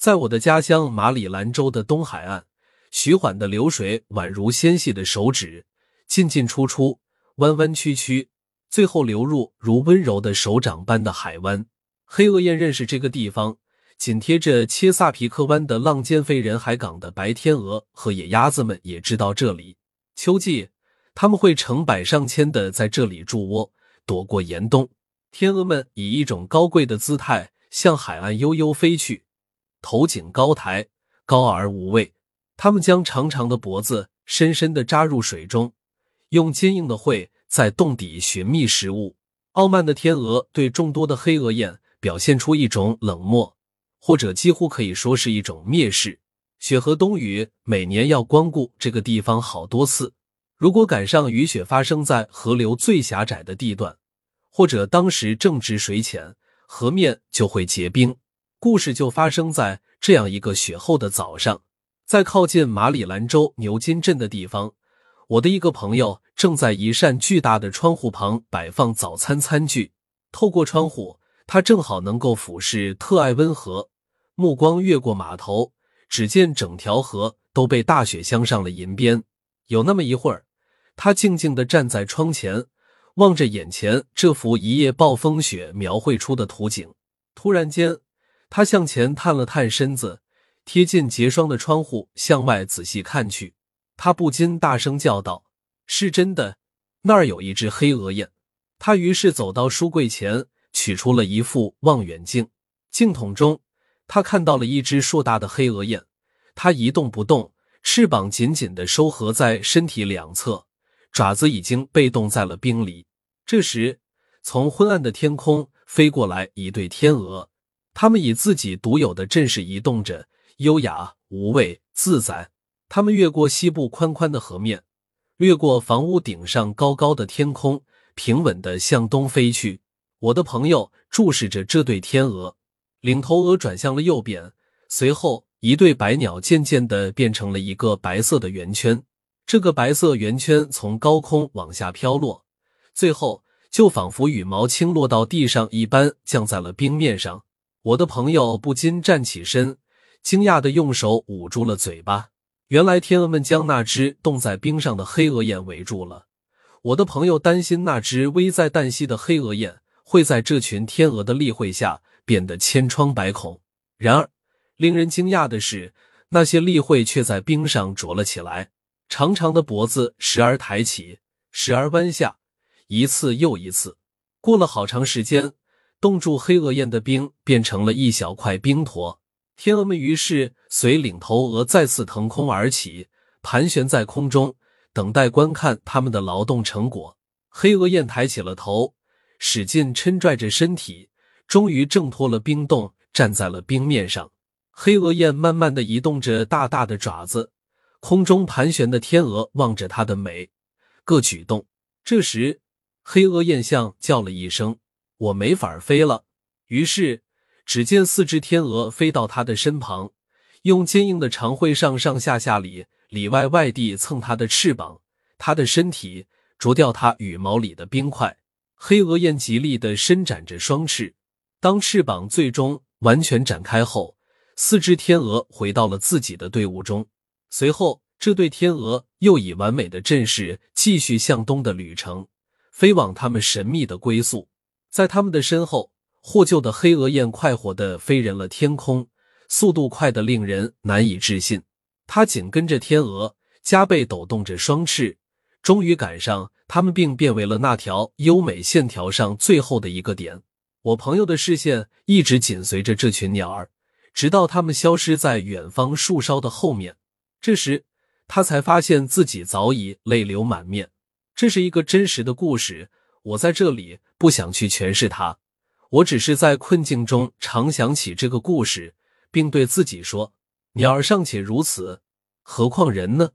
在我的家乡马里兰州的东海岸，徐缓的流水宛如纤细的手指，进进出出，弯弯曲曲，最后流入如温柔的手掌般的海湾。黑额雁认识这个地方，紧贴着切萨皮克湾的浪尖飞人海港的白天鹅和野鸭子们也知道这里。秋季，他们会成百上千的在这里筑窝，躲过严冬。天鹅们以一种高贵的姿态向海岸悠悠飞去。头颈高抬，高而无畏。他们将长长的脖子深深的扎入水中，用坚硬的喙在洞底寻觅食物。傲慢的天鹅对众多的黑额雁表现出一种冷漠，或者几乎可以说是一种蔑视。雪和冬雨每年要光顾这个地方好多次。如果赶上雨雪发生在河流最狭窄的地段，或者当时正值水浅，河面就会结冰。故事就发生在这样一个雪后的早上，在靠近马里兰州牛津镇的地方，我的一个朋友正在一扇巨大的窗户旁摆放早餐餐具。透过窗户，他正好能够俯视特艾温河。目光越过码头，只见整条河都被大雪镶上了银边。有那么一会儿，他静静地站在窗前，望着眼前这幅一夜暴风雪描绘出的图景。突然间，他向前探了探身子，贴近结霜的窗户，向外仔细看去。他不禁大声叫道：“是真的！那儿有一只黑鹅雁。”他于是走到书柜前，取出了一副望远镜。镜筒中，他看到了一只硕大的黑鹅雁。它一动不动，翅膀紧紧的收合在身体两侧，爪子已经被冻在了冰里。这时，从昏暗的天空飞过来一对天鹅。他们以自己独有的阵势移动着，优雅、无畏、自在。他们越过西部宽宽的河面，越过房屋顶上高高的天空，平稳的向东飞去。我的朋友注视着这对天鹅，领头鹅转向了右边，随后一对白鸟渐渐的变成了一个白色的圆圈。这个白色圆圈从高空往下飘落，最后就仿佛羽毛轻落到地上一般，降在了冰面上。我的朋友不禁站起身，惊讶的用手捂住了嘴巴。原来天鹅们将那只冻在冰上的黑鹅雁围住了。我的朋友担心那只危在旦夕的黑鹅雁会在这群天鹅的例会下变得千疮百孔。然而，令人惊讶的是，那些例会却在冰上着了起来。长长的脖子时而抬起，时而弯下，一次又一次。过了好长时间。冻住黑鹅雁的冰变成了一小块冰坨，天鹅们于是随领头鹅再次腾空而起，盘旋在空中，等待观看他们的劳动成果。黑鹅雁抬起了头，使劲抻拽着身体，终于挣脱了冰冻，站在了冰面上。黑鹅雁慢慢的移动着大大的爪子，空中盘旋的天鹅望着它的每个举动。这时，黑鹅雁像叫了一声。我没法飞了，于是只见四只天鹅飞到他的身旁，用坚硬的长喙上上下下里里外外地蹭他的翅膀，他的身体啄掉他羽毛里的冰块。黑鹅雁极力的伸展着双翅，当翅膀最终完全展开后，四只天鹅回到了自己的队伍中。随后，这对天鹅又以完美的阵势继续向东的旅程，飞往他们神秘的归宿。在他们的身后，获救的黑鹅雁快活地飞人了天空，速度快得令人难以置信。它紧跟着天鹅，加倍抖动着双翅，终于赶上它们，并变为了那条优美线条上最后的一个点。我朋友的视线一直紧随着这群鸟儿，直到它们消失在远方树梢的后面。这时，他才发现自己早已泪流满面。这是一个真实的故事。我在这里不想去诠释它，我只是在困境中常想起这个故事，并对自己说：鸟儿尚且如此，何况人呢？